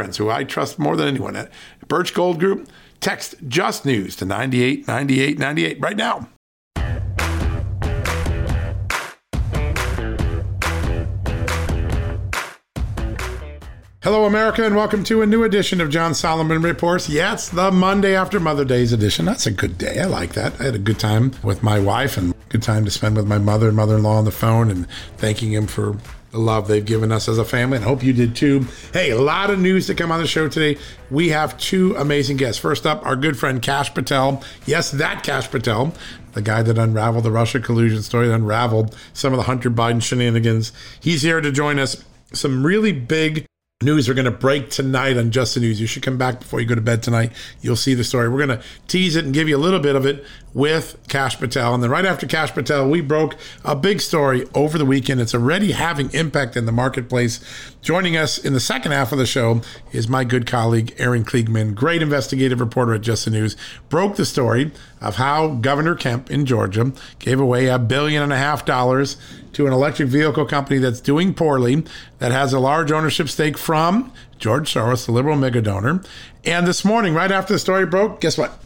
friends who I trust more than anyone at Birch Gold Group. Text Just News to 989898 right now. Hello, America, and welcome to a new edition of John Solomon Reports. It's the Monday after Mother Day's edition. That's a good day. I like that. I had a good time with my wife and good time to spend with my mother and mother in law on the phone and thanking him for the love they've given us as a family, and hope you did too. Hey, a lot of news to come on the show today. We have two amazing guests. First up, our good friend Kash Patel. Yes, that Kash Patel, the guy that unraveled the Russia collusion story, that unraveled some of the Hunter Biden shenanigans. He's here to join us. Some really big news are going to break tonight on Just the News. You should come back before you go to bed tonight. You'll see the story. We're going to tease it and give you a little bit of it with Kash Patel. And then right after Kash Patel, we broke a big story over the weekend. It's already having impact in the marketplace. Joining us in the second half of the show is my good colleague, Aaron Kliegman, great investigative reporter at Just the News, broke the story of how Governor Kemp in Georgia gave away a billion and a half dollars to an electric vehicle company that's doing poorly, that has a large ownership stake from George Soros, the liberal mega donor. And this morning, right after the story broke, guess what?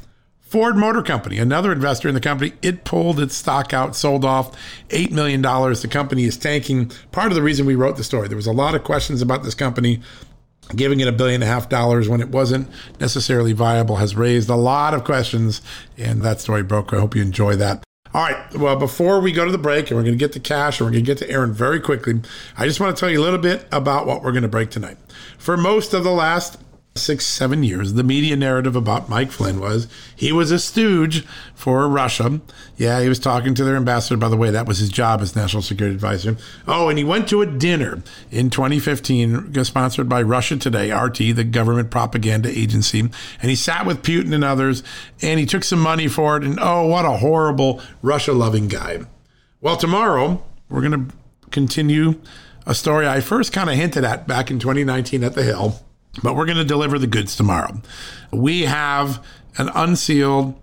Ford Motor Company, another investor in the company, it pulled its stock out, sold off $8 million. The company is tanking. Part of the reason we wrote the story, there was a lot of questions about this company giving it a billion and a half dollars when it wasn't necessarily viable has raised a lot of questions and that story broke i hope you enjoy that all right. Well, before we go to the break, and we're going to get to Kash and we're going to get to Aaron very quickly, I just want to tell you a little bit about what we're going to break tonight. For most of the last six, seven years, the media narrative about Mike Flynn was he was a stooge for Russia. Yeah, he was talking to their ambassador. By the way, that was his job as national security advisor. Oh, and he went to a dinner in 2015 uh, sponsored by Russia Today, RT, the government propaganda agency. And he sat with Putin and others, and he took some money for it. And oh, what a horrible Russia loving guy. Well, tomorrow, we're going to continue a story I first kind of hinted at back in 2019 at the Hill but we're going to deliver the goods tomorrow. We have an unsealed,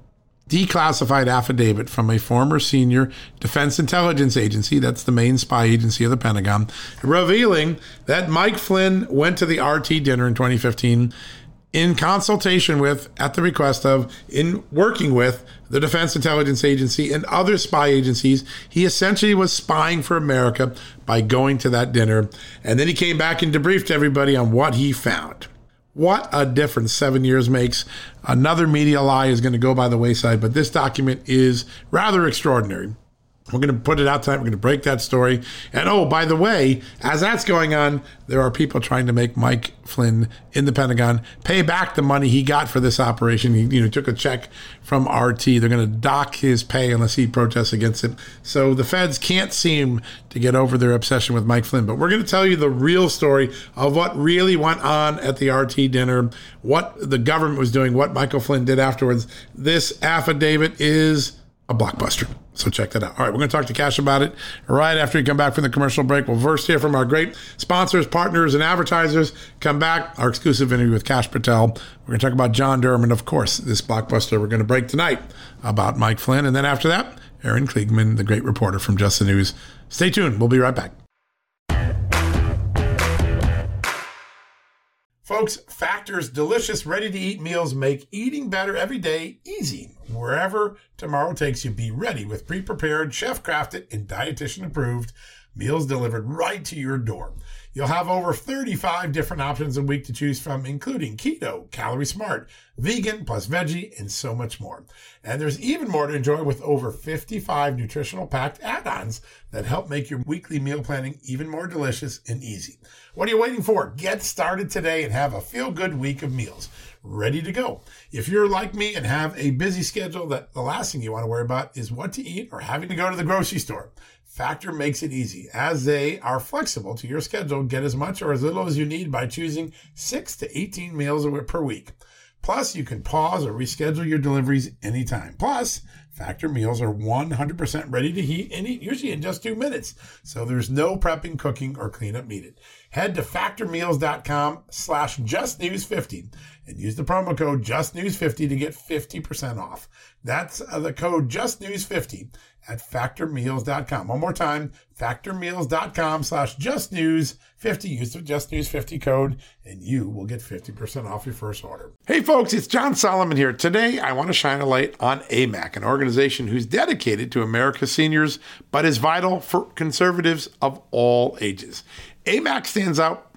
declassified affidavit from a former senior defense intelligence agency, that's the main spy agency of the Pentagon, revealing that Mike Flynn went to the RT dinner in 2015 in consultation with, at the request of, in working with the Defense Intelligence Agency and other spy agencies, he essentially was spying for America by going to that dinner. And then he came back and debriefed everybody on what he found. What a difference seven years makes. Another media lie is going to go by the wayside, but this document is rather extraordinary. We're going to put it out tonight. We're going to break that story. And oh, by the way, as that's going on, there are people trying to make Mike Flynn in the Pentagon pay back the money he got for this operation. He, you know, took a check from RT. They're going to dock his pay unless he protests against it. So the feds can't seem to get over their obsession with Mike Flynn. But we're going to tell you the real story of what really went on at the RT dinner, what the government was doing, what Michael Flynn did afterwards. This affidavit is a blockbuster. So check that out. All right, we're going to talk to Kash about it right after we come back from the commercial break. We'll first hear from our great sponsors, partners, and advertisers. Come back, our exclusive interview with Kash Patel. We're going to talk about John Durham and, of course, this blockbuster we're going to break tonight about Mike Flynn. And then after that, Aaron Kliegman, the great reporter from Just the News. Stay tuned. We'll be right back. Folks, Factor's delicious, ready to eat meals make eating better every day easy. Wherever tomorrow takes you, be ready with pre prepared, chef crafted, and dietitian approved meals delivered right to your door. You'll have over 35 different options a week to choose from, including keto, calorie smart, vegan plus veggie, and so much more. And there's even more to enjoy with over 55 nutritional packed add-ons that help make your weekly meal planning even more delicious and easy. What are you waiting for? Get started today and have a feel good week of meals ready to go. If you're like me and have a busy schedule that the last thing you want to worry about is what to eat or having to go to the grocery store. Factor makes it easy as they are flexible to your schedule. Get as much or as little as you need by choosing 6 to 18 meals per week. Plus, you can pause or reschedule your deliveries anytime. Plus, Factor meals are 100% ready to heat and eat, usually in just two minutes. So there's no prepping, cooking, or cleanup needed. Head to factormeals.com slash justnews50 and use the promo code justnews50 to get 50% off. That's uh, the code justnews50 at factormeals.com. One more time, factormeals.com slash justnews50. Use the justnews50 code and you will get 50% off your first order. Hey folks, it's John Solomon here. Today I want to shine a light on AMAC, an organization who's dedicated to America's seniors, but is vital for conservatives of all ages. AMAC stands out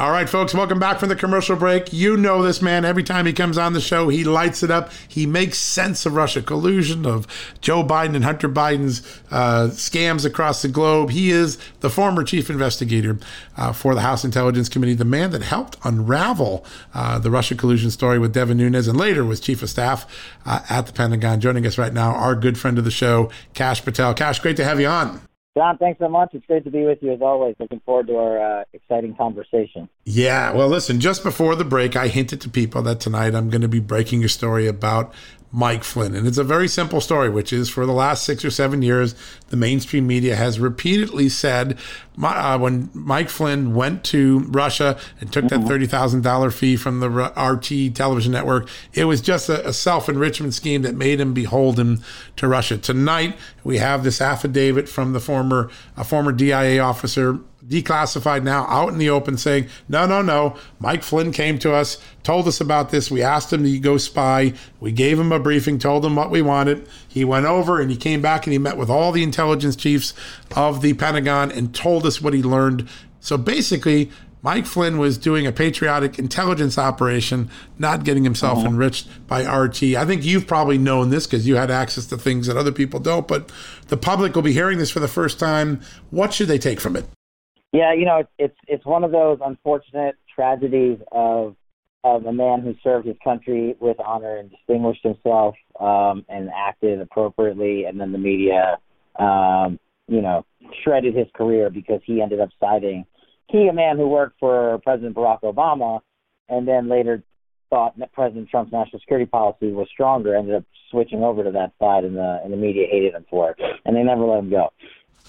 All right, folks, welcome back from the commercial break. You know this man. Every time he comes on the show, he lights it up. He makes sense of Russia collusion, of Joe Biden and Hunter Biden's uh, scams across the globe. He is the former chief investigator uh, for the House Intelligence Committee, the man that helped unravel uh, the Russia collusion story with Devin Nunes, and later was chief of staff uh, at the Pentagon. Joining us right now, our good friend of the show, Kash Patel. Kash, great to have you on. John, thanks so much. It's great to be with you as always. Looking forward to our uh, exciting conversation. Yeah. Well, listen, just before the break, I hinted to people that tonight I'm going to be breaking a story about Mike Flynn. And it's a very simple story, which is for the last six or seven years, the mainstream media has repeatedly said uh, when Mike Flynn went to Russia and took that mm-hmm. $30,000 fee from the RT television network, it was just a, a self enrichment scheme that made him beholden to Russia. Tonight, we have this affidavit from the former, a former DIA officer declassified now out in the open saying, no, no, no. Mike Flynn came to us, told us about this. We asked him to go spy. We gave him a briefing, told him what we wanted. He went over and he came back and he met with all the intelligence chiefs of the Pentagon and told us what he learned. So basically, Mike Flynn was doing a patriotic intelligence operation, not getting himself uh-huh. enriched by RT. I think you've probably known this because you had access to things that other people don't, but the public will be hearing this for the first time. What should they take from it? Yeah, you know, it's it's one of those unfortunate tragedies of of a man who served his country with honor and distinguished himself um, and acted appropriately, and then the media, um, you know, shredded his career because he ended up siding. He, a man who worked for President Barack Obama, and then later thought that President Trump's national security policy was stronger, ended up switching over to that side, and the and the media hated him for it, and they never let him go.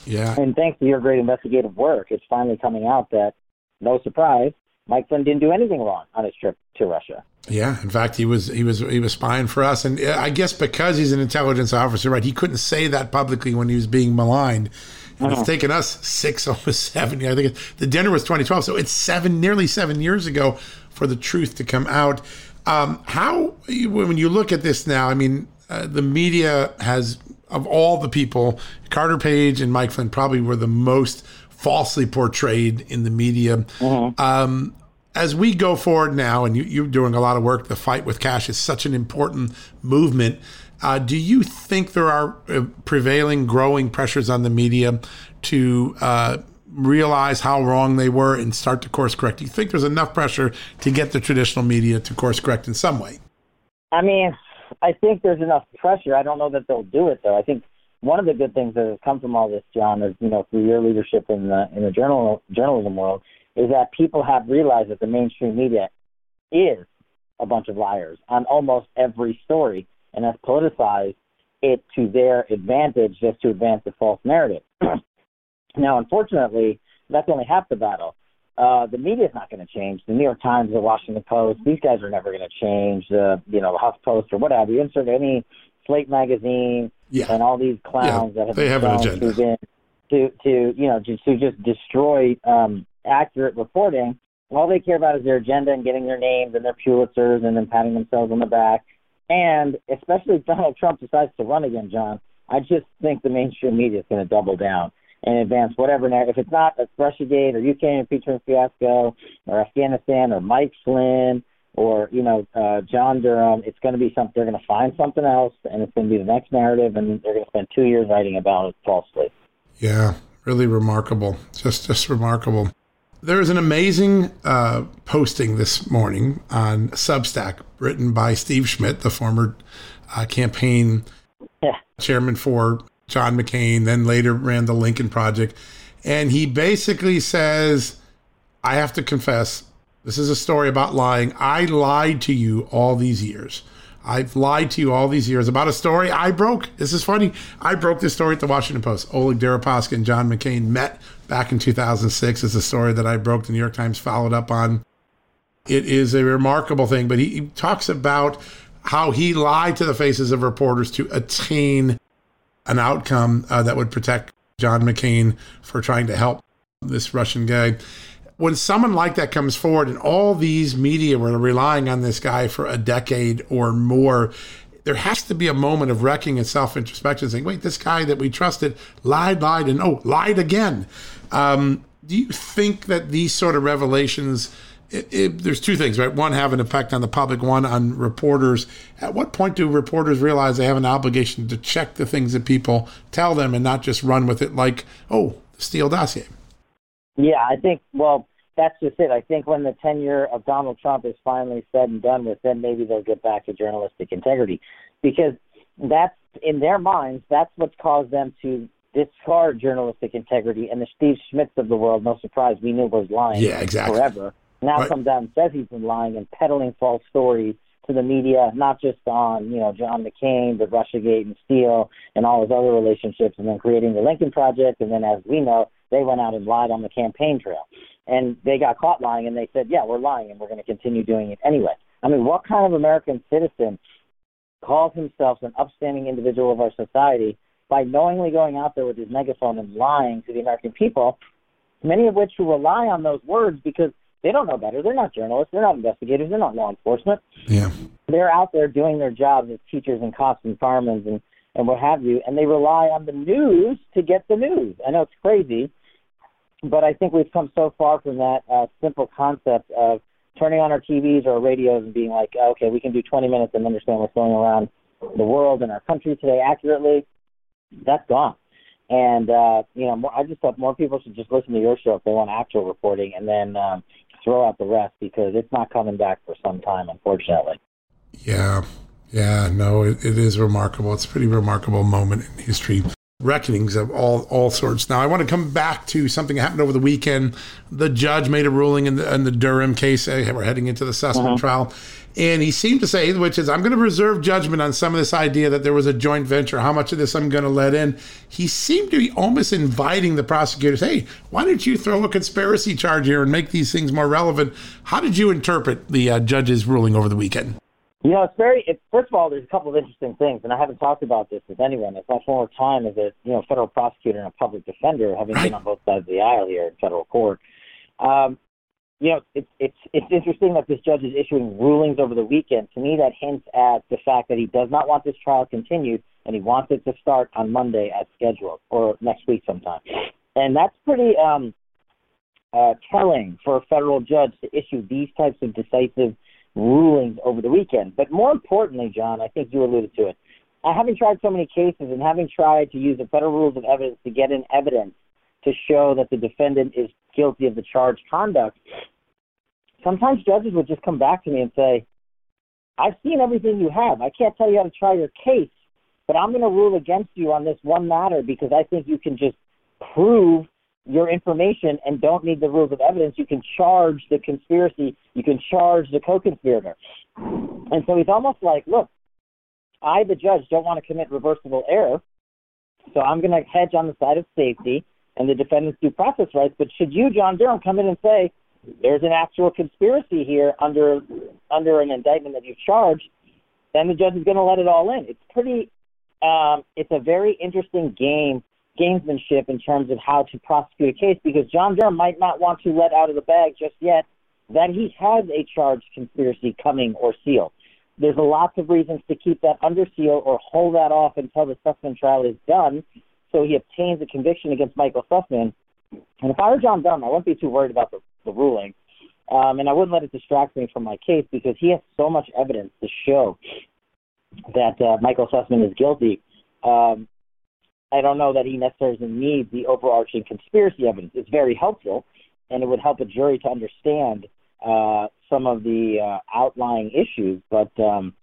Yeah. And thanks to your great investigative work, it's finally coming out that, no surprise, Mike Flynn didn't do anything wrong on his trip to Russia. Yeah, in fact, he was he was he was spying for us, and I guess because he's an intelligence officer, right? He couldn't say that publicly when he was being maligned. And uh-huh. it's taken us six, almost seven. I think the dinner was 2012, so it's seven, nearly seven years ago, for the truth to come out. Um, how, when you look at this now, I mean, uh, the media has of all the people, Carter Page and Mike Flynn probably were the most falsely portrayed in the media. Mm-hmm. Um, as we go forward now, and you, are doing a lot of work, the fight with Kash is such an important movement. Uh, do you think there are uh, prevailing, growing pressures on the media to uh, realize how wrong they were and start to course correct? Do you think there's enough pressure to get the traditional media to course correct in some way? I mean, I think there's enough pressure. I don't know that they'll do it though. I think one of the good things that has come from all this, John, is you know through your leadership in the in the journal journalism world, is that people have realized that the mainstream media is a bunch of liars on almost every story and has politicized it to their advantage just to advance the false narrative. now, unfortunately, that's only half the battle. Uh, the media is not going to change. The New York Times, the Washington Post, these guys are never going to change. The you know the Huff Post or whatever. You insert any Slate magazine yeah. and all these clowns yeah, that have they have an agenda. To, to to you know to, to just destroy um, accurate reporting. All they care about is their agenda and getting their names and their Pulitzers and then patting themselves on the back. And especially if Donald Trump decides to run again, John, I just think the mainstream media is going to double down and advance whatever narrative. If it's not a Russiagate or UK impeachment fiasco or Afghanistan or Mike Flynn or you know uh, John Durham, it's going to be something. They're going to find something else, and it's going to be the next narrative, and they're going to spend two years writing about it falsely. Yeah, really remarkable. Just just remarkable. There is an amazing uh, posting this morning on Substack written by Steve Schmidt, the former uh, campaign yeah. chairman for John McCain, then later ran the Lincoln Project. And he basically says, I have to confess, this is a story about lying. I lied to you all these years. I've lied to you all these years about a story I broke. This is funny. I broke this story at the Washington Post. Oleg Deripaska and John McCain met back in 2006. It's a story that I broke. The New York Times followed up on. It is a remarkable thing, but he, he talks about how he lied to the faces of reporters to attain an outcome uh, that would protect John McCain for trying to help this Russian guy. When someone like that comes forward and all these media were relying on this guy for a decade or more, there has to be a moment of wrecking and self introspection, saying, wait, this guy that we trusted lied, lied, and oh, lied again. Um, do you think that these sort of revelations it, it, there's two things, right? One, have an effect on the public, one on reporters. At what point do reporters realize they have an obligation to check the things that people tell them and not just run with it like, oh, the Steele dossier? Yeah, I think, well, that's just it. I think when the tenure of Donald Trump is finally said and done with, then maybe they'll get back to journalistic integrity. Because that's, in their minds, that's what's caused them to discard journalistic integrity. And the Steve Schmidts of the world, no surprise, we knew was lying yeah, exactly. forever now right. comes out and says he's been lying and peddling false stories to the media, not just on, you know, John McCain, but Russiagate and Steele and all his other relationships, and then creating the Lincoln Project. And then, as we know, they went out and lied on the campaign trail. And they got caught lying, and they said, yeah, we're lying, and we're going to continue doing it anyway. I mean, what kind of American citizen calls himself an upstanding individual of our society by knowingly going out there with his megaphone and lying to the American people, many of which who rely on those words because they don't know better. They're not journalists. They're not investigators. They're not law enforcement. Yeah. They're out there doing their jobs as teachers and cops and firemen and, and what have you, and they rely on the news to get the news. I know it's crazy, but I think we've come so far from that uh, simple concept of turning on our TVs or our radios and being like, okay, we can do 20 minutes and understand what's going around the world and our country today accurately. That's gone. And uh, you know, more, I just thought more people should just listen to your show if they want actual reporting, and then um, throw out the rest because it's not coming back for some time, unfortunately. Yeah, yeah, no, it, it is remarkable. It's a pretty remarkable moment in history. Reckonings of all all sorts. Now, I want to come back to something that happened over the weekend. The judge made a ruling in the, in the Durham case. We're heading into the Sussman uh-huh. trial and he seemed to say, which is, I'm going to reserve judgment on some of this idea that there was a joint venture, how much of this I'm going to let in. He seemed to be almost inviting the prosecutors, hey, why don't you throw a conspiracy charge here and make these things more relevant? How did you interpret the uh, judge's ruling over the weekend? You know, it's very. It, first of all, there's a couple of interesting things, and I haven't talked about this with anyone. It's my former time as a you know federal prosecutor and a public defender, having right. been on both sides of the aisle here in federal court. Um, you know, it's it's it's interesting that this judge is issuing rulings over the weekend. To me, that hints at the fact that he does not want this trial continued, and he wants it to start on Monday as scheduled, or next week sometime. And that's pretty um, uh, telling for a federal judge to issue these types of decisive rulings over the weekend. But more importantly, John, I think you alluded to it. I having tried so many cases and having tried to use the federal rules of evidence to get in evidence to show that the defendant is guilty of the charged conduct, sometimes judges would just come back to me and say, I've seen everything you have. I can't tell you how to try your case, but I'm going to rule against you on this one matter because I think you can just prove your information and don't need the rules of evidence. You can charge the conspiracy, you can charge the co conspirator. And so he's almost like, look, I, the judge, don't want to commit reversible error, so I'm going to hedge on the side of safety and the defendant's due process rights. But should you, John Durham, come in and say, there's an actual conspiracy here under under an indictment that you've charged, then the judge is going to let it all in. It's pretty, um, it's a very interesting game gamesmanship in terms of how to prosecute a case because John Durham might not want to let out of the bag just yet that he has a charged conspiracy coming or seal. There's lots of reasons to keep that under seal or hold that off until the Sussman trial is done so he obtains a conviction against Michael Sussman. And if I were John Durham, I wouldn't be too worried about the, the ruling. Um, and I wouldn't let it distract me from my case because he has so much evidence to show that uh, Michael Sussman is guilty. Um, I don't know that he necessarily needs the overarching conspiracy evidence. It's very helpful, and it would help a jury to understand uh, some of the uh, outlying issues. But um,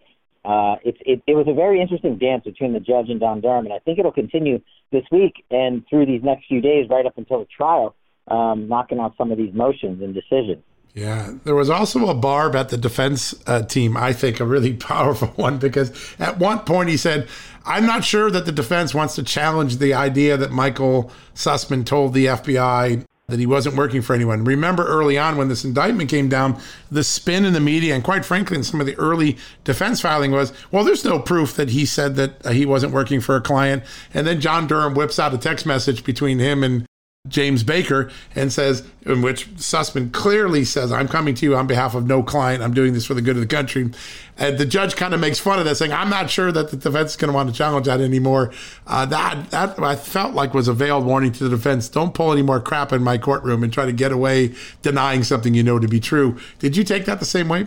uh, it, it, it was a very interesting dance between the judge and John Durham, and I think it'll continue this week and through these next few days, right up until the trial, um, knocking out some of these motions and decisions. Yeah, there was also a barb at the defense uh, team, I think, a really powerful one, because at one point he said, I'm not sure that the defense wants to challenge the idea that Michael Sussman told the FBI that he wasn't working for anyone. Remember early on when this indictment came down, the spin in the media, and quite frankly, in some of the early defense filing was, well, there's no proof that he said that he wasn't working for a client. And then John Durham whips out a text message between him and James Baker and says, in which Sussman clearly says, I'm coming to you on behalf of no client. I'm doing this for the good of the country. And the judge kind of makes fun of that, saying, I'm not sure that the defense is going to want to challenge that anymore. Uh, that, that I felt like was a veiled warning to the defense. Don't pull any more crap in my courtroom and try to get away denying something you know to be true. Did you take that the same way?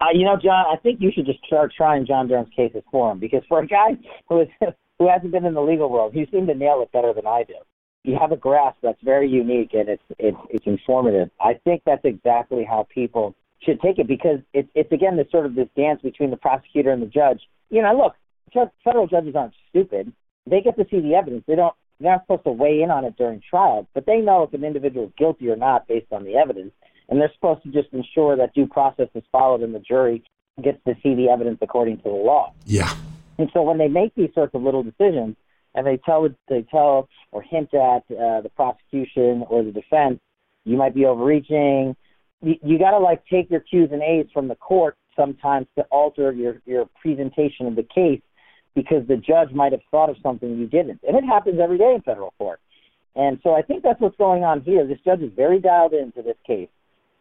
Uh, you know, John, I think you should just start trying John Durham's cases for him because for a guy who is who hasn't been in the legal world, he seemed to nail it better than I do you have a grasp that's very unique and it's it's it's informative. I think that's exactly how people should take it because it's it's again this sort of this dance between the prosecutor and the judge. You know, look, federal judges aren't stupid. They get to see the evidence. They don't. They're not supposed to weigh in on it during trial, but they know if an individual is guilty or not based on the evidence, and they're supposed to just ensure that due process is followed and the jury gets to see the evidence according to the law. Yeah. And so when they make these sorts of little decisions, and they tell they tell or hint at uh, the prosecution or the defense, you might be overreaching. You, you got to like take your Q's and A's from the court sometimes to alter your your presentation of the case because the judge might have thought of something you didn't, and it happens every day in federal court. And so I think that's what's going on here. This judge is very dialed into this case,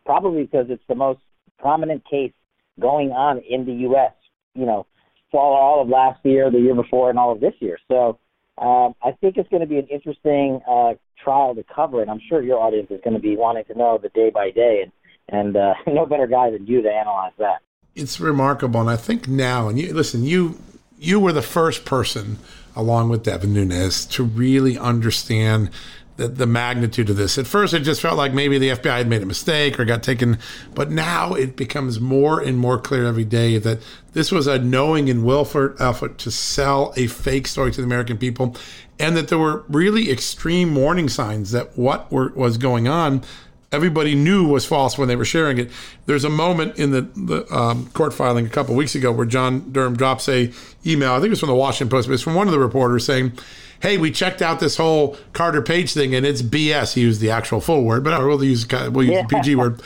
probably because it's the most prominent case going on in the U.S. You know, for all of last year, the year before, and all of this year. So um, I think it's going to be an interesting uh, trial to cover, and I'm sure your audience is going to be wanting to know the day by day, and and uh, no better guy than you to analyze that. It's remarkable, and I think now, and you listen, you you were the first person, along with Devin Nunes, to really understand the, the magnitude of this. At first, it just felt like maybe the FBI had made a mistake or got taken, but now it becomes more and more clear every day that this was a knowing and willful effort to sell a fake story to the American people, and that there were really extreme warning signs that what were, was going on everybody knew was false when they were sharing it. There's a moment in the, the um, court filing a couple weeks ago where John Durham drops a email. I think it was from the Washington Post, but it's from one of the reporters saying, "Hey, we checked out this whole Carter Page thing, and it's BS." He used the actual full word, but we'll use we'll use yeah. the PG word.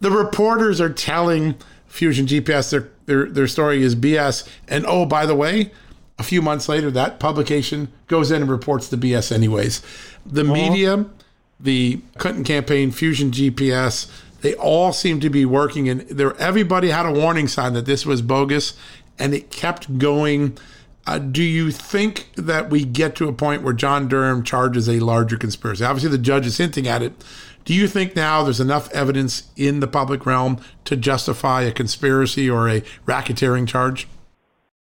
The reporters are telling Fusion GPS their, their their story is BS, and oh, by the way. A few months later, that publication goes in and reports the BS anyways. The uh-huh. media the Clinton campaign, Fusion GPS, they all seem to be working, and there everybody had a warning sign that this was bogus, and it kept going. Uh, do you think that we get to a point where John Durham charges a larger conspiracy? Obviously, the judge is hinting at it. Do you think now there's enough evidence in the public realm to justify a conspiracy or a racketeering charge?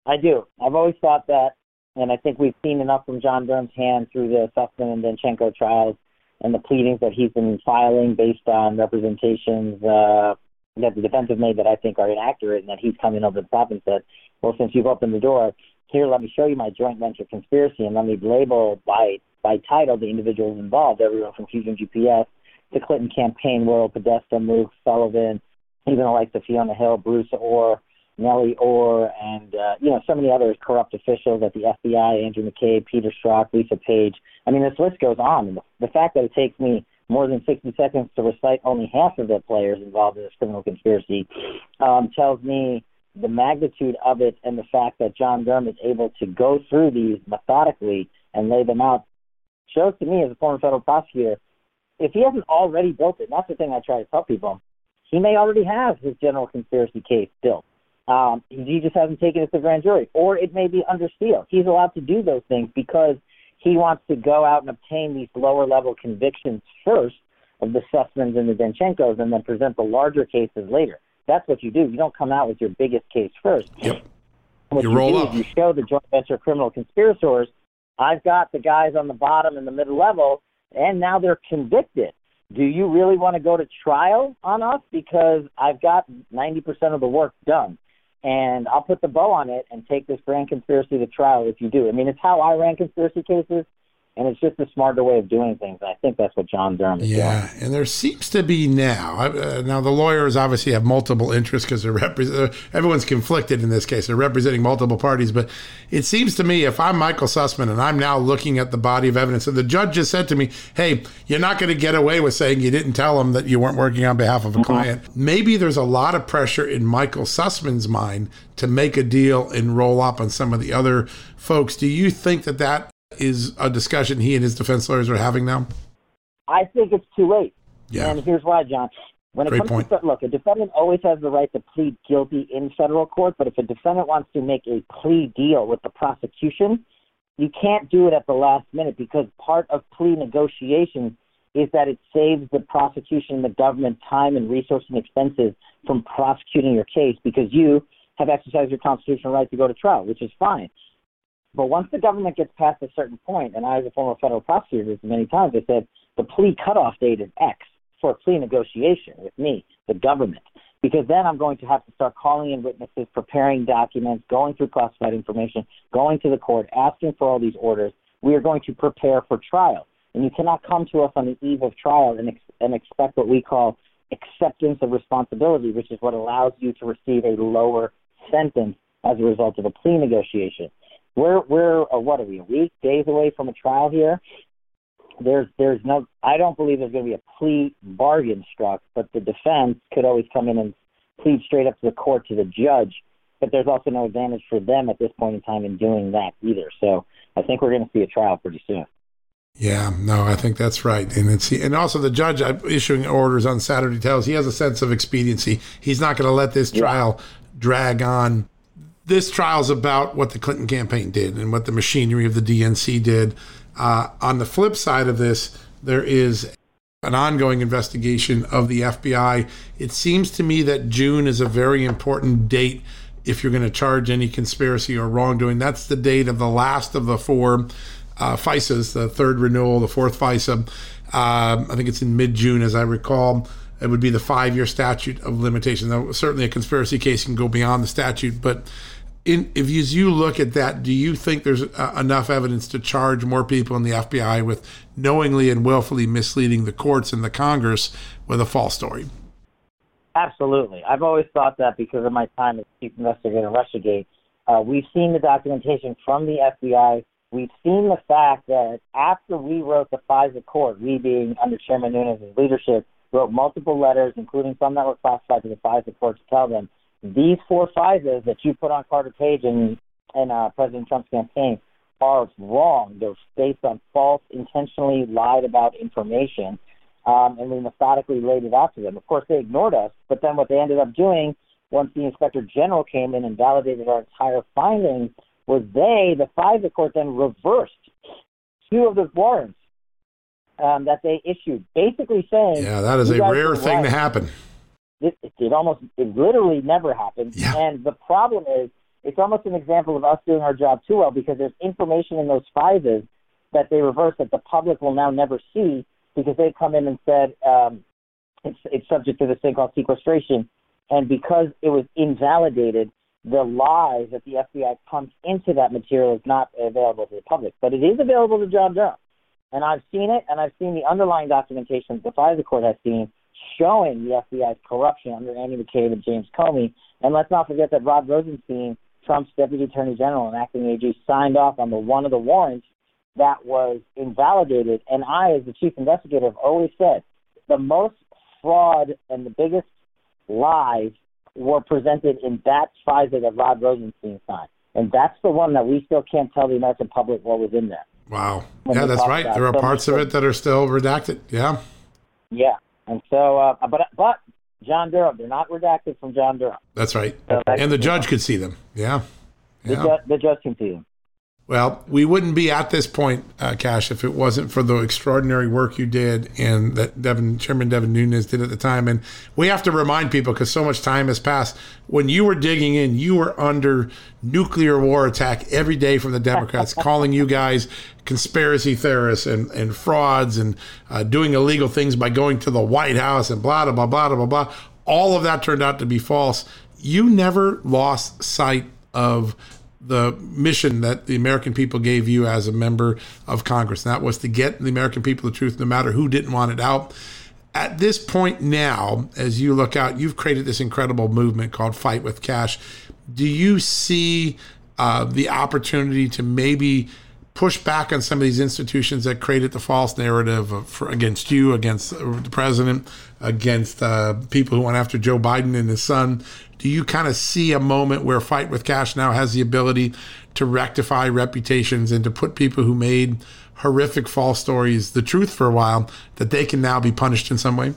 I do. I've always thought that, and I think we've seen enough from John Durham's hand through the Sussman and Danchenko trials and the pleadings that he's been filing based on representations uh, that the defense have made that I think are inaccurate, and that he's coming over the top and said, "Well, since you've opened the door, here, let me show you my joint venture conspiracy, and let me label by by title the individuals involved, everyone from Fusion GPS the Clinton campaign, Laurel Podesta, Luke Sullivan, even the likes of Fiona Hill, Bruce Ohr, Nellie Ohr, and uh, you know so many other corrupt officials at the FBI, Andrew McCabe, Peter Strzok, Lisa Page. I mean, this list goes on. And the, the fact that it takes me more than 60 seconds to recite only half of the players involved in this criminal conspiracy um, tells me the magnitude of it and the fact that John Durham is able to go through these methodically and lay them out shows to me as a former federal prosecutor if he hasn't already built it, that's the thing I try to tell people, he may already have his general conspiracy case built. Um, he just hasn't taken it to the grand jury, or it may be under seal. He's allowed to do those things because he wants to go out and obtain these lower level convictions first of the Sussmans and the Danchenkos, and then present the larger cases later. That's what you do. You don't come out with your biggest case first. Yep. What you, you roll do up. Is you show the joint venture criminal conspirators. I've got the guys on the bottom and the middle level and now they're convicted. Do you really want to go to trial on us? Because I've got 90% of the work done. And I'll put the bow on it and take this grand conspiracy to trial if you do. I mean, it's how I ran conspiracy cases and it's just a smarter way of doing things. I think that's what John Durham is yeah, doing. and there seems to be now. Uh, now the lawyers obviously have multiple interests because they're repre- everyone's conflicted in this case. They're representing multiple parties, but it seems to me if I'm Michael Sussman and I'm now looking at the body of evidence, and the judge just said to me, "Hey, you're not going to get away with saying you didn't tell him that you weren't working on behalf of a mm-hmm. client." Maybe there's a lot of pressure in Michael Sussman's mind to make a deal and roll up on some of the other folks. Do you think that that is a discussion he and his defense lawyers are having now? I think it's too late. Yeah. And here's why, John. When it Great comes point. to look, a defendant always has the right to plead guilty in federal court, but if a defendant wants to make a plea deal with the prosecution, you can't do it at the last minute because part of plea negotiations is that it saves the prosecution and the government time and resource and expenses from prosecuting your case because you have exercised your constitutional right to go to trial, which is fine. But once the government gets past a certain point, and I, as a former federal prosecutor, many times, I said the plea cutoff date is X for a plea negotiation with me, the government, because then I'm going to have to start calling in witnesses, preparing documents, going through classified information, going to the court, asking for all these orders. We are going to prepare for trial, and you cannot come to us on the eve of trial and, ex- and expect what we call acceptance of responsibility, which is what allows you to receive a lower sentence as a result of a plea negotiation. We're we're uh, what are we a week days away from a trial here. There's there's no I don't believe there's going to be a plea bargain struck, but the defense could always come in and plead straight up to the court to the judge. But there's also no advantage for them at this point in time in doing that either. So I think we're going to see a trial pretty soon. Yeah, no, I think that's right, and it's and also the judge uh, issuing orders on Saturday tells he has a sense of expediency. He's not going to let this trial yeah. drag on this trial is about what the Clinton campaign did and what the machinery of the DNC did. Uh, on the flip side of this, there is an ongoing investigation of the FBI. It seems to me that June is a very important date if you're going to charge any conspiracy or wrongdoing. That's the date of the last of the four uh, FISAs, the third renewal, the fourth FISA. Uh, I think it's in mid June, as I recall. It would be the five year statute of limitation. Now, certainly, a conspiracy case can go beyond the statute, but in, if you, as you look at that, do you think there's uh, enough evidence to charge more people in the FBI with knowingly and willfully misleading the courts and the Congress with a false story? Absolutely. I've always thought that because of my time as chief investigator Russiagate. Uh, we've seen the documentation from the FBI. We've seen the fact that after we wrote the FISA court, we being under Chairman Nunes' leadership, wrote multiple letters, including some that were classified to the FISA court to tell them these four FISAs that you put on Carter Page and, and uh, President Trump's campaign are wrong. They're based on false, intentionally lied about information, um, and we methodically laid it out to them. Of course, they ignored us, but then what they ended up doing once the Inspector General came in and validated our entire findings was they, the FISA court, then reversed two of the warrants um, that they issued, basically saying, "Yeah, that is a rare thing right. to happen." It, it almost it literally never happens. Yeah. And the problem is it's almost an example of us doing our job too well because there's information in those FISAs that they reverse that the public will now never see because they come in and said um, it's, it's subject to this thing called sequestration. And because it was invalidated, the lies that the FBI pumped into that material is not available to the public. But it is available to John Durham. And I've seen it, and I've seen the underlying documentation that the FISA court has seen showing the FBI's corruption under Andy McCabe and James Comey. And let's not forget that Rod Rosenstein, Trump's deputy attorney general and acting AG, signed off on the one of the warrants that was invalidated. And I, as the chief investigator, have always said the most fraud and the biggest lies were presented in that FISA that Rod Rosenstein signed. And that's the one that we still can't tell the American public what was in there. Wow. Yeah, that's right. There are so parts of it that are still redacted. Yeah. Yeah. And so, uh, but but John Durham, they're not redacted from John Durham. That's right. So that's and the judge could see them. Yeah. yeah. The, ju- the judge can see them. Well, we wouldn't be at this point, uh, Kash, if it wasn't for the extraordinary work you did and that Devin, Chairman Devin Nunes did at the time. And we have to remind people because so much time has passed. When you were digging in, you were under nuclear war attack every day from the Democrats, calling you guys conspiracy theorists and, and frauds and uh, doing illegal things by going to the White House and blah, blah, blah, blah, blah, blah. All of that turned out to be false. You never lost sight of the mission that the American people gave you as a member of Congress. And that was to get the American people the truth, no matter who didn't want it out. At this point now, as you look out, you've created this incredible movement called Fight with Kash. Do you see uh, the opportunity to maybe push back on some of these institutions that created the false narrative of, for, against you, against the president, against uh, people who went after Joe Biden and his son? Do you kind of see a moment where Fight with Kash now has the ability to rectify reputations and to put people who made horrific false stories the truth for a while, that they can now be punished in some way?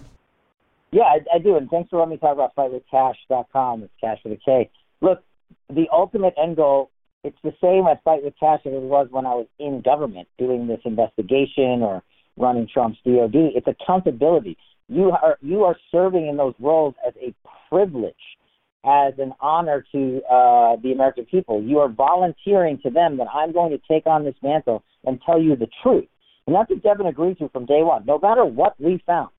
Yeah, I, I do. And thanks for letting me talk about fightwithkash.com. It's Kash with a K. Look, the ultimate end goal it's the same at Fight with Cash as it was when I was in government doing this investigation or running Trump's DOD. It's accountability. You are you are serving in those roles as a privilege, as an honor to uh, the American people. You are volunteering to them that I'm going to take on this mantle and tell you the truth. And that's what Devin agreed to from day one. No matter what we found,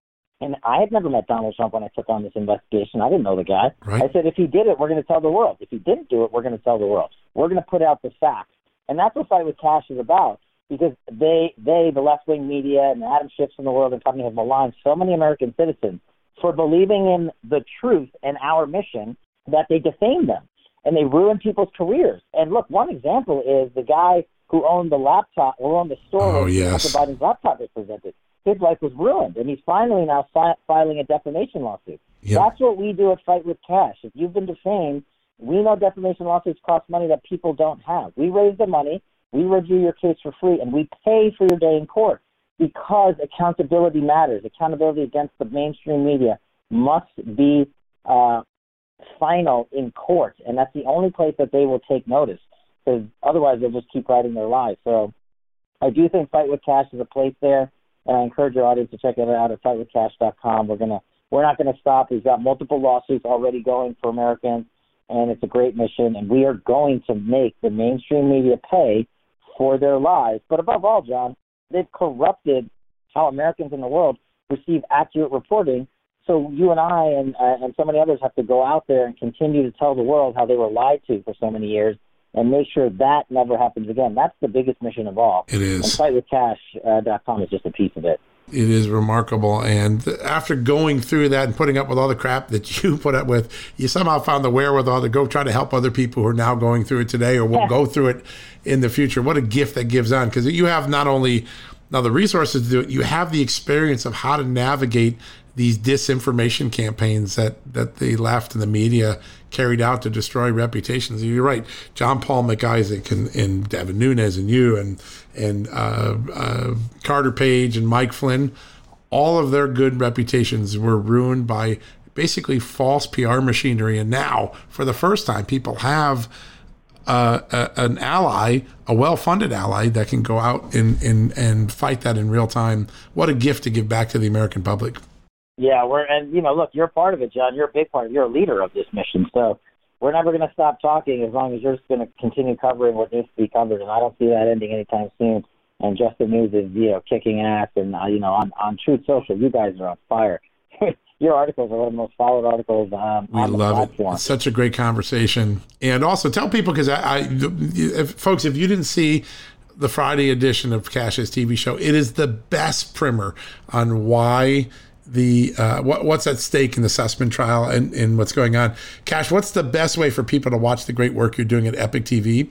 and I had never met Donald Trump when I took on this investigation. I didn't know the guy. Right. I said, if he did it, we're going to tell the world. If he didn't do it, we're going to tell the world. We're going to put out the facts. And that's what Fight with Kash is about because they, they the left wing media and Adam Schiff's in the world and company have maligned so many American citizens for believing in the truth and our mission that they defame them and they ruin people's careers. And look, one example is the guy who owned the laptop, or owned the store oh, yes. Biden's laptop was presented his life was ruined, and he's finally now fi- filing a defamation lawsuit. Yep. That's what we do at Fight with Kash. If you've been defamed, we know defamation lawsuits cost money that people don't have. We raise the money, we review your case for free, and we pay for your day in court because accountability matters. Accountability against the mainstream media must be uh, final in court, and that's the only place that they will take notice. Because otherwise, they'll just keep writing their lies. So, I do think Fight with Kash is a place there. And I encourage your audience to check it out at fightwithkash.com. We're gonna we're not gonna stop. We've got multiple lawsuits already going for Americans, and it's a great mission. And we are going to make the mainstream media pay for their lies. But above all, John, they've corrupted how Americans in the world receive accurate reporting. So you and I and uh, and so many others have to go out there and continue to tell the world how they were lied to for so many years and make sure that never happens again. That's the biggest mission of all. It is. And fightwithkash.com uh, is just a piece of it. It is remarkable. And after going through that and putting up with all the crap that you put up with, you somehow found the wherewithal to go try to help other people who are now going through it today or will yeah. go through it in the future. What a gift that gives on because you have not only now the resources to do it, you have the experience of how to navigate these disinformation campaigns that that the left and the media carried out to destroy reputations. You're right, John Paul Mac Isaac and, and Devin Nunes and you and and uh, uh, Carter Page and Mike Flynn, all of their good reputations were ruined by basically false PR machinery. And now, for the first time, people have. Uh, a, an ally, a well-funded ally that can go out and, and and fight that in real time. What a gift to give back to the American public. Yeah, we're and you know, look, you're part of it, John. You're a big part. Of, you're a leader of this mission. So we're never going to stop talking as long as you're just going to continue covering what needs to be covered. And I don't see that ending anytime soon. and Just the News is you know kicking ass, and uh, you know on on Truth Social, you guys are on fire. Your articles are one of the most followed articles um, we love platform. it. It's such a great conversation, and also tell people because I, I if, folks, if you didn't see the Friday edition of Kash's TV show, it is the best primer on why the uh, what, what's at stake in the Sussman trial and, and what's going on. Kash, what's the best way for people to watch the great work you're doing at Epoch TV?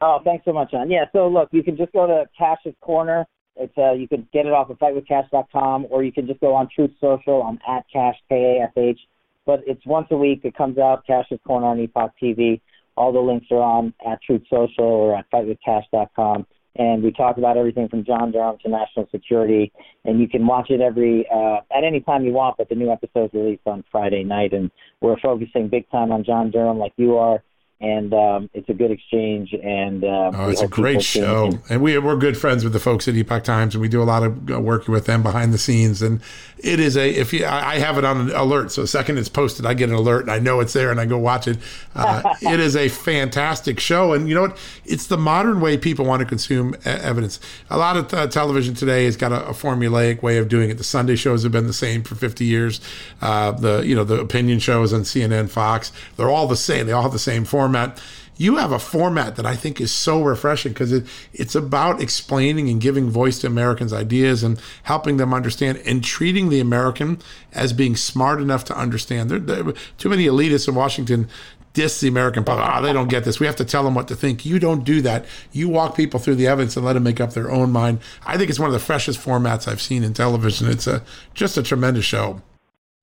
Oh, thanks so much, John. Yeah, so look, you can just go to Kash's Corner. It's uh, you can get it off of fightwithkash.com, or you can just go on Truth Social. I'm at Kash K A F H. But it's once a week. It comes out Kash's Corner on Epoch TV. All the links are on at Truth Social or at fightwithkash.com. And we talk about everything from John Durham to national security. And you can watch it every uh, at any time you want. But the new episode's released on Friday night, and we're focusing big time on John Durham, like you are and um, it's a good exchange. And uh, oh, it's a great show. Can... and we we're good friends with the folks at Epoch Times, and we do a lot of uh, work with them behind the scenes. And it is a if you I have it on alert, so the second it's posted, I get an alert, and I know it's there, and I go watch it. Uh, it is a fantastic show, and you know what? It's the modern way people want to consume evidence. A lot of uh, television today has got a, a, formulaic way of doing it. The Sunday shows have been the same for 50 years. Uh, the you know the opinion shows on CNN, Fox, they're all the same. They all have the same form format. You have a format that I think is so refreshing because it, it's about explaining and giving voice to Americans' ideas and helping them understand and treating the American as being smart enough to understand. There, there, too many elitists in Washington diss the American public. Ah, oh, they don't get this. We have to tell them what to think. You don't do that. You walk people through the evidence and let them make up their own mind. I think it's one of the freshest formats I've seen in television. It's a just a tremendous show.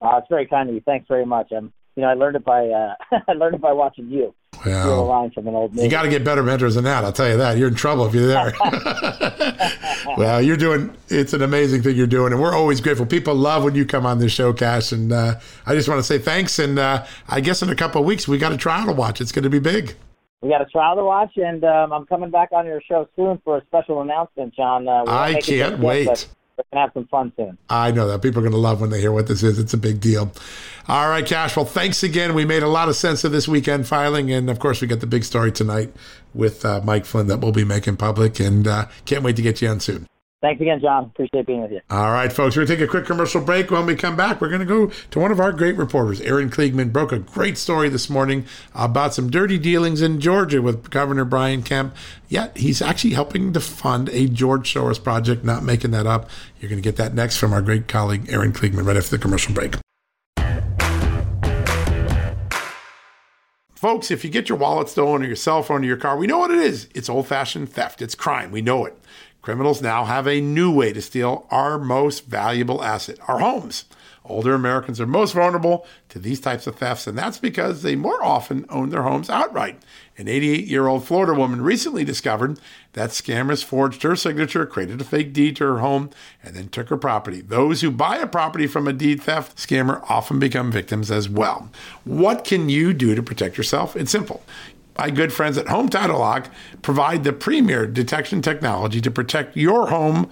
Uh, it's very kind of you. Thanks very much. I'm, you know, I learned it by uh, I learned it by watching you. Well, line from an old movie. You got to get better mentors than that. I'll tell you that. You're in trouble if you're there. well, you're doing. It's an amazing thing you're doing, and we're always grateful. People love when you come on this show, Kash, and uh, I just want to say thanks. And uh, I guess in a couple of weeks we got a trial to watch. It's going to be big. We got a trial to watch, and um, I'm coming back on your show soon for a special announcement, John. Uh, I can't wait. Yet, we're gonna have some fun soon. I know that people are gonna love when they hear what this is. It's a big deal. All right, Kash. Well, thanks again. We made a lot of sense of this weekend filing, and of course, we got the big story tonight with uh, Mike Flynn that we'll be making public, and uh, can't wait to get you on soon. Thanks again, John. Appreciate being with you. All right, folks. We're going to take a quick commercial break. When we come back, we're going to go to one of our great reporters. Aaron Kliegman broke a great story this morning about some dirty dealings in Georgia with Governor Brian Kemp. Yet he's actually helping to fund a George Soros project, not making that up. You're going to get that next from our great colleague, Aaron Kliegman, right after the commercial break. Folks, if you get your wallet stolen or your cell phone or your car, we know what it is. It's old fashioned theft, it's crime. We know it. Criminals now have a new way to steal our most valuable asset, our homes. Older Americans are most vulnerable to these types of thefts, and that's because they more often own their homes outright. An 88 year old Florida woman recently discovered that scammers forged her signature, created a fake deed to her home, and then took her property. Those who buy a property from a deed theft scammer often become victims as well. What can you do to protect yourself? It's simple my good friends at Home Title Lock provide the premier detection technology to protect your home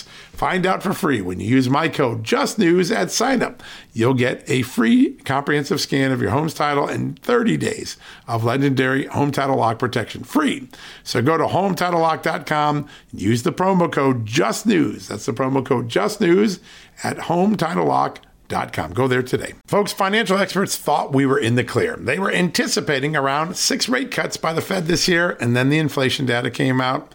Find out for free when you use my code JustNews at signup. You'll get a free comprehensive scan of your home's title and 30 days of legendary Home Title Lock protection free. So go to HomeTitleLock.com and use the promo code JustNews. That's the promo code JustNews at HomeTitleLock.com Go there today. Folks, financial experts thought we were in the clear. They were anticipating around six rate cuts by the Fed this year, and then the inflation data came out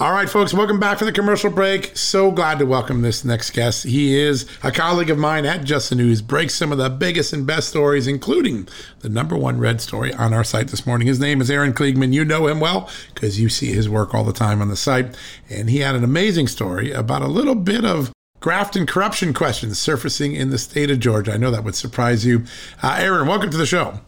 All right, folks, welcome back from the commercial break. So glad to welcome this next guest. He is a colleague of mine at Just the News, breaks some of the biggest and best stories, including the number one red story on our site this morning. His name is Aaron Kliegman. You know him well because you see his work all the time on the site. And he had an amazing story about a little bit of graft and corruption questions surfacing in the state of Georgia. I know that would surprise you. Uh, Aaron, welcome to the show.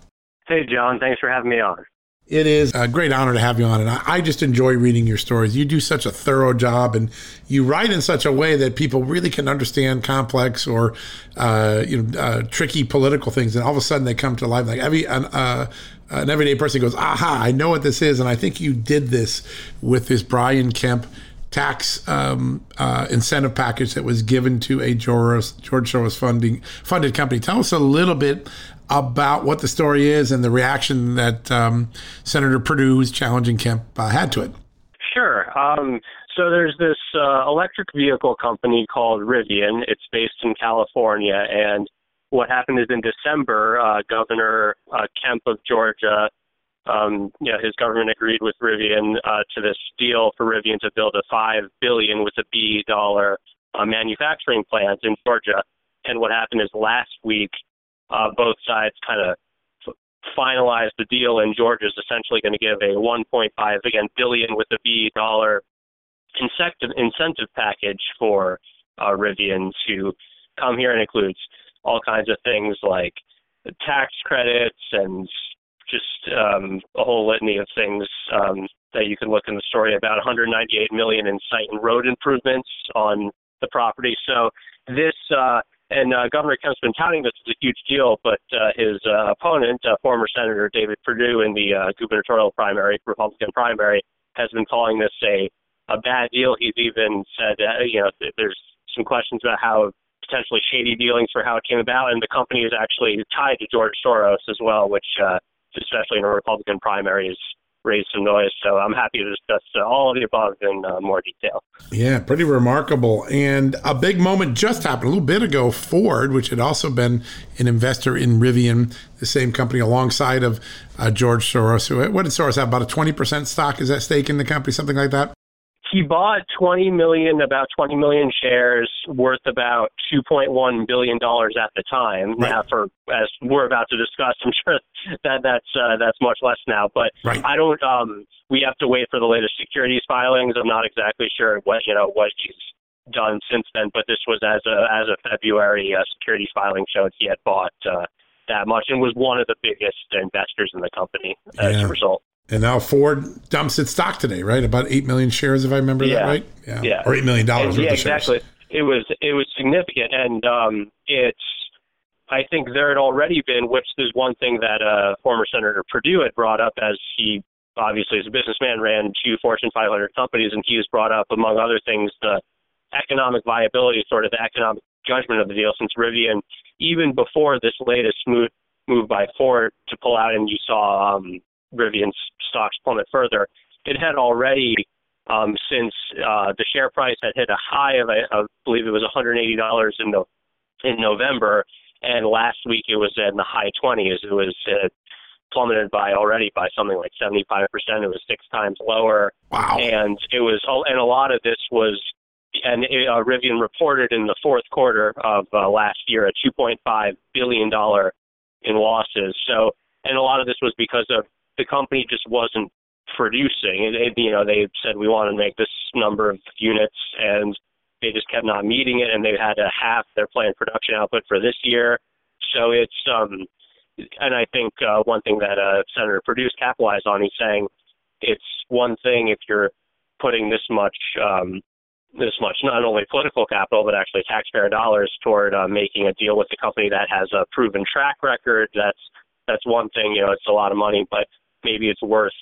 Hey, John. Thanks for having me on. It is a great honor to have you on, and I, just enjoy reading your stories. You do such a thorough job, and you write in such a way that people really can understand complex or uh, you know uh, tricky political things, and all of a sudden they come to life. Like every an, uh, an everyday person goes, "Aha! I know what this is," and I think you did this with this Brian Kemp tax um, uh, incentive package that was given to a George, George Soros funding funded company. Tell us a little bit about what the story is and the reaction that um, Senator Perdue, who's challenging Kemp, uh, had to it. Sure. Um, so there's this uh, electric vehicle company called Rivian. It's based in California, and what happened is in December, uh, Governor uh, Kemp of Georgia um, you know, his government agreed with Rivian uh, to this deal for Rivian to build a five billion with a B dollar uh, manufacturing plant in Georgia. And what happened is last week, uh, both sides kind of f- finalized the deal, and Georgia is essentially going to give a 1.5 again billion with a B dollar incentive incentive package for uh, Rivian to come here, and includes all kinds of things like tax credits and just um, a whole litany of things um, that you can look in the story about 198 million in site and road improvements on the property. So this uh, and uh, Governor Kemp's been touting this as a huge deal, but uh, his uh, opponent, uh, former Senator David Perdue, in the uh, gubernatorial primary, Republican primary, has been calling this a a bad deal. He's even said, uh, you know, there's some questions about how potentially shady dealings for how it came about, and the company is actually tied to George Soros as well, which uh, especially in a Republican primaries, raise some noise. So I'm happy to discuss uh, all of the above in uh, more detail. Yeah, pretty remarkable. And a big moment just happened a little bit ago. Ford, which had also been an investor in Rivian, the same company alongside of uh, George Soros. What did Soros have? About a 20% stock? Is that stake in the company? Something like that? He bought 20 million, about 20 million shares worth about 2.1 billion dollars at the time. Right. Now, for as we're about to discuss, I'm sure that that's uh, that's much less now. But right. I don't. Um, we have to wait for the latest securities filings. I'm not exactly sure what you know what he's done since then. But this was as a as a February uh, securities filing showed he had bought. Uh, that much and was one of the biggest investors in the company as yeah. a result. And now Ford dumps its stock today, right? About eight million shares, if I remember yeah. that right. Yeah. yeah. Or eight million dollars. worth Yeah, exactly. It was it was significant, and um, it's. I think there had already been, which is one thing that uh, former Senator Perdue had brought up, as he obviously as a businessman ran two Fortune 500 companies, and he has brought up, among other things, the economic viability, sort of the economic judgment of the deal, since Rivian, even before this latest move move by Ford to pull out, and you saw um, Rivian's stocks plummet further. It had already, um, since uh, the share price had hit a high of, I, I believe it was $180 in, no, in November, and last week it was in the high 20s. It was uh, plummeted by already by something like 75%. It was six times lower. Wow. And it was, and a lot of this was, and it, uh, Rivian reported in the fourth quarter of uh, last year a $2.5 billion in losses. So, and a lot of this was because of the company just wasn't producing. It, it, you know, they said we want to make this number of units, and they just kept not meeting it, and they had to half their planned production output for this year. So it's, um, and I think uh, one thing that uh, Senator Perdue's capitalized on, he's saying it's one thing if you're putting this much um, this much, not only political capital, but actually taxpayer dollars toward uh, making a deal with a company that has a proven track record. That's that's one thing. You know, it's a lot of money, but maybe it's worth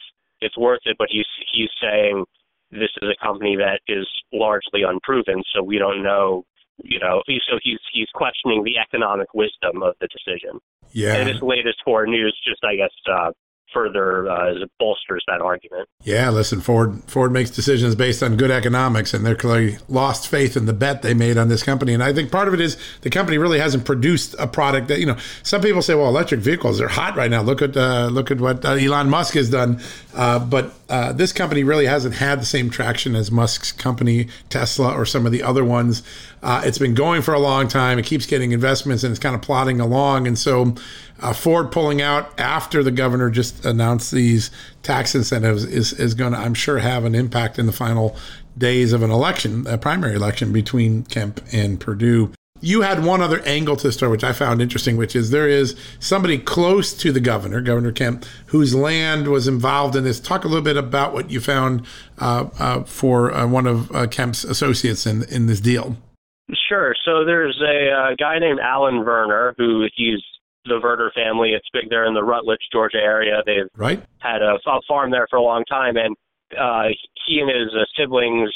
it's worth it. But he's he's saying this is a company that is largely unproven, so we don't know. You know, so he's he's questioning the economic wisdom of the decision. Yeah. And this latest Ford news just, I guess, uh, further uh, bolsters that argument. Yeah, listen, Ford Ford makes decisions based on good economics, and they're clearly lost faith in the bet they made on this company. And I think part of it is the company really hasn't produced a product that you know. Some people say, well, electric vehicles are hot right now. Look at uh, look at what uh, Elon Musk has done, uh, but uh, this company really hasn't had the same traction as Musk's company, Tesla, or some of the other ones. Uh, it's been going for a long time. It keeps getting investments, and it's kind of plodding along. And so uh, Ford pulling out after the governor just announced these tax incentives is, is going to, I'm sure, have an impact in the final days of an election, a primary election between Kemp and Perdue. You had one other angle to the story, which I found interesting, which is there is somebody close to the governor, Governor Kemp, whose land was involved in this. Talk a little bit about what you found uh, uh, for uh, one of uh, Kemp's associates in in this deal. Sure. So there's a uh, guy named Alan Verner who he's the Verner family. It's big there in the Rutledge, Georgia area. They've right. had a, a farm there for a long time, and uh, he and his uh, siblings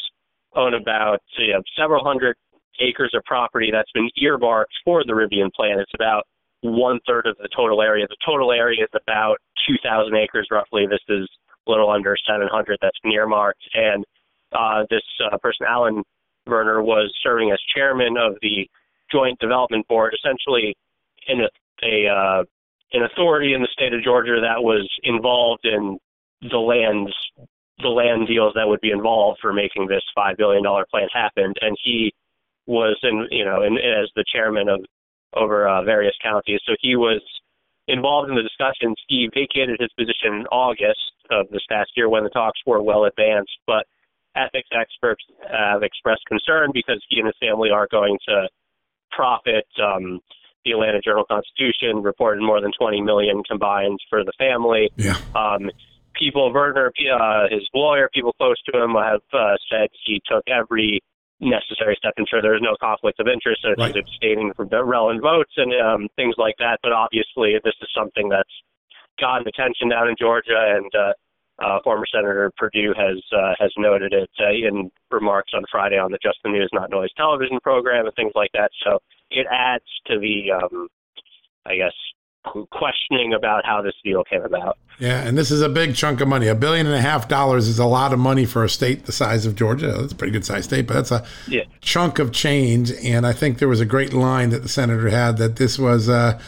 own about you know, several hundred acres of property that's been earmarked for the Rivian plant. It's about one third of the total area. The total area is about 2,000 acres roughly. This is a little under 700 that's been earmarked, and uh, this uh, person, Alan Verner, was serving as chairman of the Joint Development Board, essentially in a a uh, an authority in the state of Georgia that was involved in the lands the land deals that would be involved for making this five billion dollar plant happen, and he was in you know in, as the chairman of over uh, various counties, so he was involved in the discussions. He vacated his position in August of this past year when the talks were well advanced, but ethics experts have expressed concern because he and his family are going to profit um, the Atlanta Journal Constitution reported more than 20 million combined for the family. Yeah. Um, people, Verner, uh, his lawyer, people close to him have uh, said he took every necessary step to ensure there is no conflict of interest, so right. abstaining from relevant votes and um, things like that. But obviously, this is something that's gotten attention down in Georgia, and uh, uh, former Senator Perdue has uh, has noted it uh, in remarks on Friday on the Just the News Not Noise television program and things like that. So it adds to the, um, I guess, questioning about how this deal came about. Yeah, and this is a big chunk of money. A billion and a half dollars is a lot of money for a state the size of Georgia. That's a pretty good sized state, but that's a yeah. chunk of change. And I think there was a great line that the senator had that this was. Uh,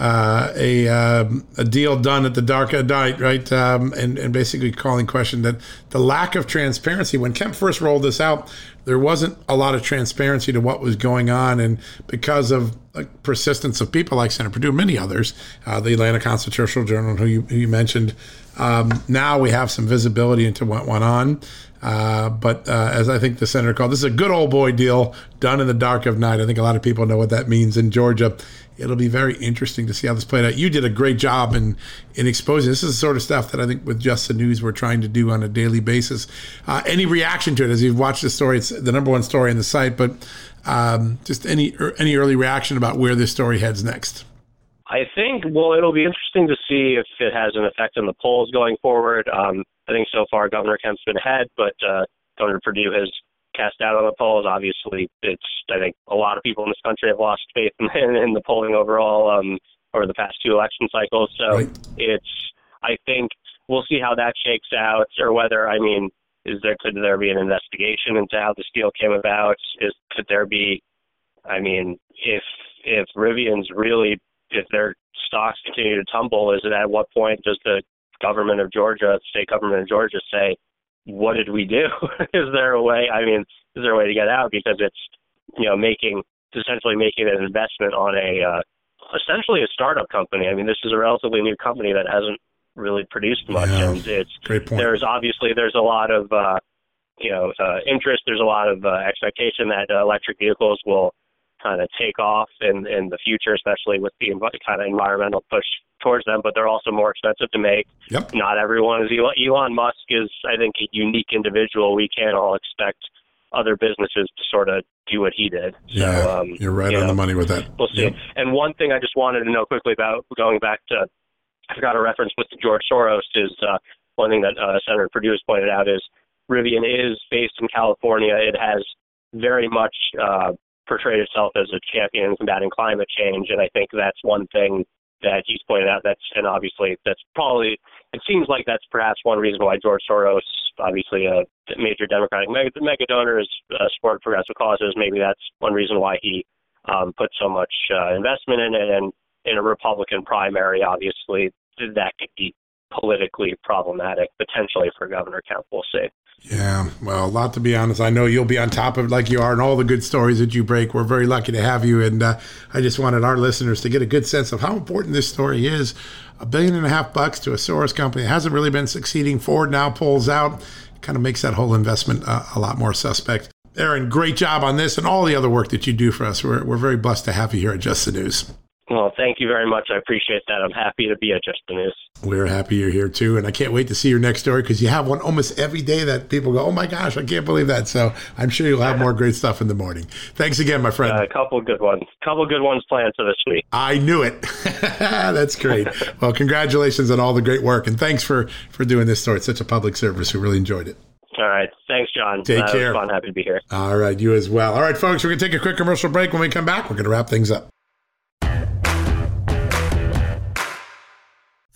uh, a um, a deal done at the dark of night, right? Um, and and basically calling question that the lack of transparency when Kemp first rolled this out, there wasn't a lot of transparency to what was going on, and because of like, persistence of people like Senator Perdue, many others, uh, the Atlanta Constitutional Journal, who you, who you mentioned, um, now we have some visibility into what went on. Uh, but uh, as I think the senator called, this is a good old boy deal done in the dark of night. I think a lot of people know what that means in Georgia it'll be very interesting to see how this played out. You did a great job in in exposing. This is the sort of stuff that I think with Just the News we're trying to do on a daily basis. Uh, any reaction to it as you've watched the story? It's the number one story on the site, but um, just any er, any early reaction about where this story heads next. I think well, it'll be interesting to see if it has an effect on the polls going forward. Um, I think so far Governor Kemp's been ahead, but uh, Governor Perdue has cast doubt on the polls. Obviously, it's I think a lot of people in this country have lost faith in, in, in the polling overall um, over the past two election cycles. So right. it's I think we'll see how that shakes out, or whether I mean, is there could there be an investigation into how this deal came about? Is could there be? I mean, if if Rivian's really if their stocks continue to tumble, is it at what point does the government of Georgia, state government of Georgia, say what did we do? is there a way? I mean, is there a way to get out? Because it's you know making essentially making an investment on a uh, essentially a startup company. I mean, this is a relatively new company that hasn't really produced much, yeah, and it's great point. there's obviously there's a lot of uh, you know uh, interest. There's a lot of uh, expectation that uh, electric vehicles will kind of take off in in the future, especially with the kind of environmental push towards them. But they're also more expensive to make. Yep. Not everyone is Elon, Elon Musk is, I think, a unique individual. We can't all expect other businesses to sort of do what he did. Yeah, so, um, you're right you on know, the money with that. We'll see. Yep. And one thing I just wanted to know quickly about going back to, I forgot a reference with George Soros is uh, one thing that uh, Senator Perdue has pointed out is Rivian is based in California. It has very much uh, portrayed itself as a champion combating climate change, and I think that's one thing that he's pointed out. That's and obviously that's probably it seems like that's perhaps one reason why George Soros, obviously a major Democratic mega, mega donor, is uh, support progressive causes. Maybe that's one reason why he um, put so much uh, investment in it. And in a Republican primary, obviously that could be politically problematic potentially for Governor Kemp. We'll see. Yeah, well, a lot to be honest. I know you'll be on top of it like you are and all the good stories that you break. We're very lucky to have you. And uh, I just wanted our listeners to get a good sense of how important this story is. A billion and a half bucks to a Soros company hasn't really been succeeding. Ford now pulls out. Kind of makes that whole investment uh, a lot more suspect. Aaron, great job on this and all the other work that you do for us. We're, we're very blessed to have you here at Just the News. Well, thank you very much. I appreciate that. I'm happy to be at Just the News. We're happy you're here too. And I can't wait to see your next story because you have one almost every day that people go, oh my gosh, I can't believe that. So I'm sure you'll have more great stuff in the morning. Thanks again, my friend. Uh, a couple good ones. A couple good ones planned for this week. I knew it. That's great. well, congratulations on all the great work. And thanks for, for doing this story. It's such a public service. We really enjoyed it. All right. Thanks, John. Take uh, care. Fun. Happy to be here. All right. You as well. All right, folks, we're going to take a quick commercial break. When we come back, we're going to wrap things up.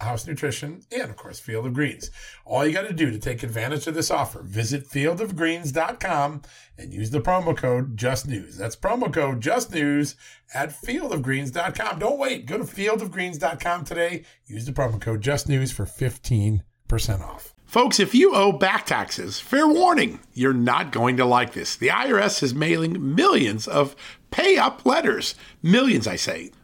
House Nutrition, and of course, Field of Greens. All you got to do to take advantage of this offer, visit fieldofgreens.com and use the promo code JustNews. That's promo code JustNews at fieldofgreens.com. Don't wait. Go to fieldofgreens.com today. Use the promo code JustNews for 15% off. Folks, if you owe back taxes, fair warning, you're not going to like this. The IRS is mailing millions of pay up letters. Millions, I say.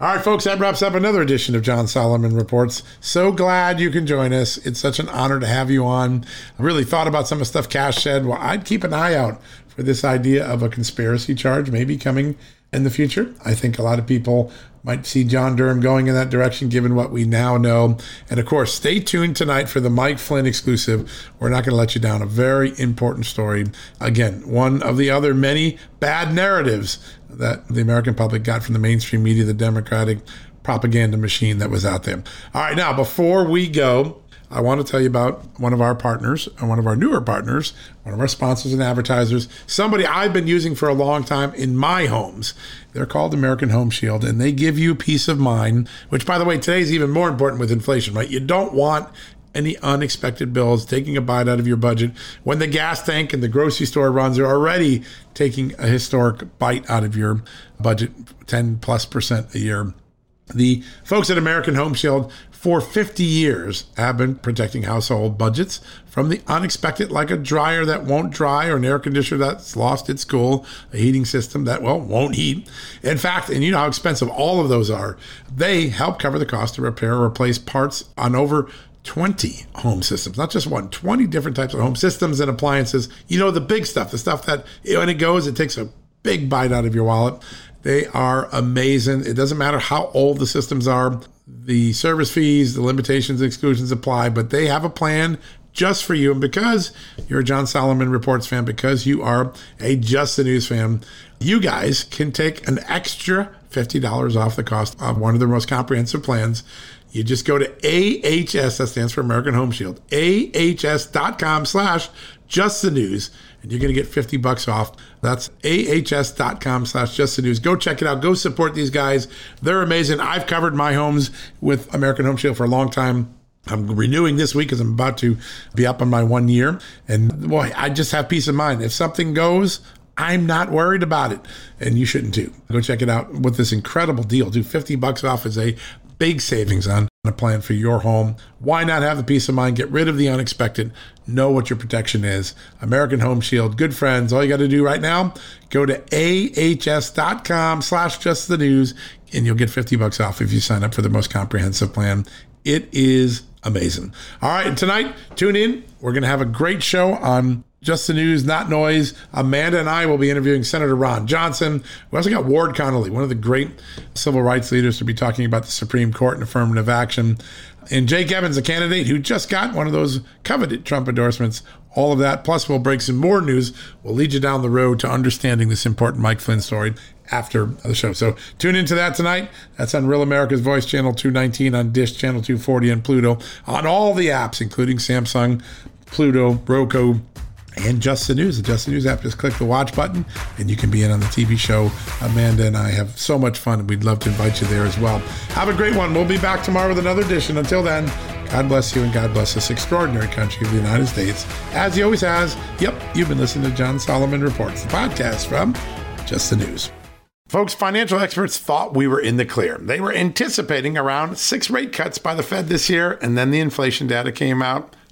All right, folks, that wraps up another edition of John Solomon Reports. So glad you can join us. It's such an honor to have you on. I really thought about some of the stuff Kash said. Well, I'd keep an eye out for this idea of a conspiracy charge maybe coming in the future. I think a lot of people might see John Durham going in that direction, given what we now know. And of course, stay tuned tonight for the Mike Flynn exclusive. We're not going to let you down. A very important story. Again, one of the other many bad narratives that the American public got from the mainstream media, the Democratic propaganda machine that was out there. All right, now, before we go, I want to tell you about one of our partners and one of our newer partners, one of our sponsors and advertisers, somebody I've been using for a long time in my homes. They're called American Home Shield, and they give you peace of mind, which, by the way, today is even more important with inflation, right? You don't want any unexpected bills taking a bite out of your budget when the gas tank and the grocery store runs are already taking a historic bite out of your budget 10 plus percent a year the folks at American Home Shield for 50 years have been protecting household budgets from the unexpected, like a dryer that won't dry or an air conditioner that's lost its cool, a heating system that, well, won't heat. In fact, and you know how expensive all of those are, they help cover the cost to repair or replace parts on over 20 home systems, not just one, 20 different types of home systems and appliances. You know, the big stuff, the stuff that when it goes, it takes a big bite out of your wallet. They are amazing. It doesn't matter how old the systems are the service fees, the limitations, and exclusions apply, but they have a plan just for you. And because you're a John Solomon Reports fan, because you are a Just the News fan, you guys can take an extra $50 off the cost of one of their most comprehensive plans. You just go to AHS, that stands for American Home Shield, ahs.com slash just the news and you're going to get 50 bucks off. That's ahs.com slash just the news. Go check it out. Go support these guys. They're amazing. I've covered my homes with American Home Shield for a long time. I'm renewing this week because I'm about to be up on my one year. And boy, I just have peace of mind. If something goes, I'm not worried about it. And you shouldn't too. Go check it out with this incredible deal. Do 50 bucks off as a big savings on a plan for your home. Why not have the peace of mind? Get rid of the unexpected. Know what your protection is. American Home Shield, good friends. All you got to do right now, go to ahs.com slash just the news and you'll get 50 bucks off if you sign up for the most comprehensive plan. It is amazing. All right, tonight, tune in. We're going to have a great show on just the news, not noise. Amanda and I will be interviewing Senator Ron Johnson. We also got Ward Connerly, one of the great civil rights leaders, to be talking about the Supreme Court and affirmative action. And Jake Evans, a candidate who just got one of those coveted Trump endorsements. All of that, plus we'll break some more news. We'll lead you down the road to understanding this important Mike Flynn story after the show. So tune into that tonight. That's on Real America's Voice, Channel 219, on Dish, Channel 240, and Pluto, on all the apps, including Samsung, Pluto, Roku, and Just the News. The Just the News app, just click the watch button and you can be in on the TV show. Amanda and I have so much fun. We'd love to invite you there as well. Have a great one. We'll be back tomorrow with another edition. Until then, God bless you and God bless this extraordinary country of the United States. As he always has, yep, you've been listening to John Solomon Reports, the podcast from Just the News. Folks, financial experts thought we were in the clear. They were anticipating around six rate cuts by the Fed this year, and then the inflation data came out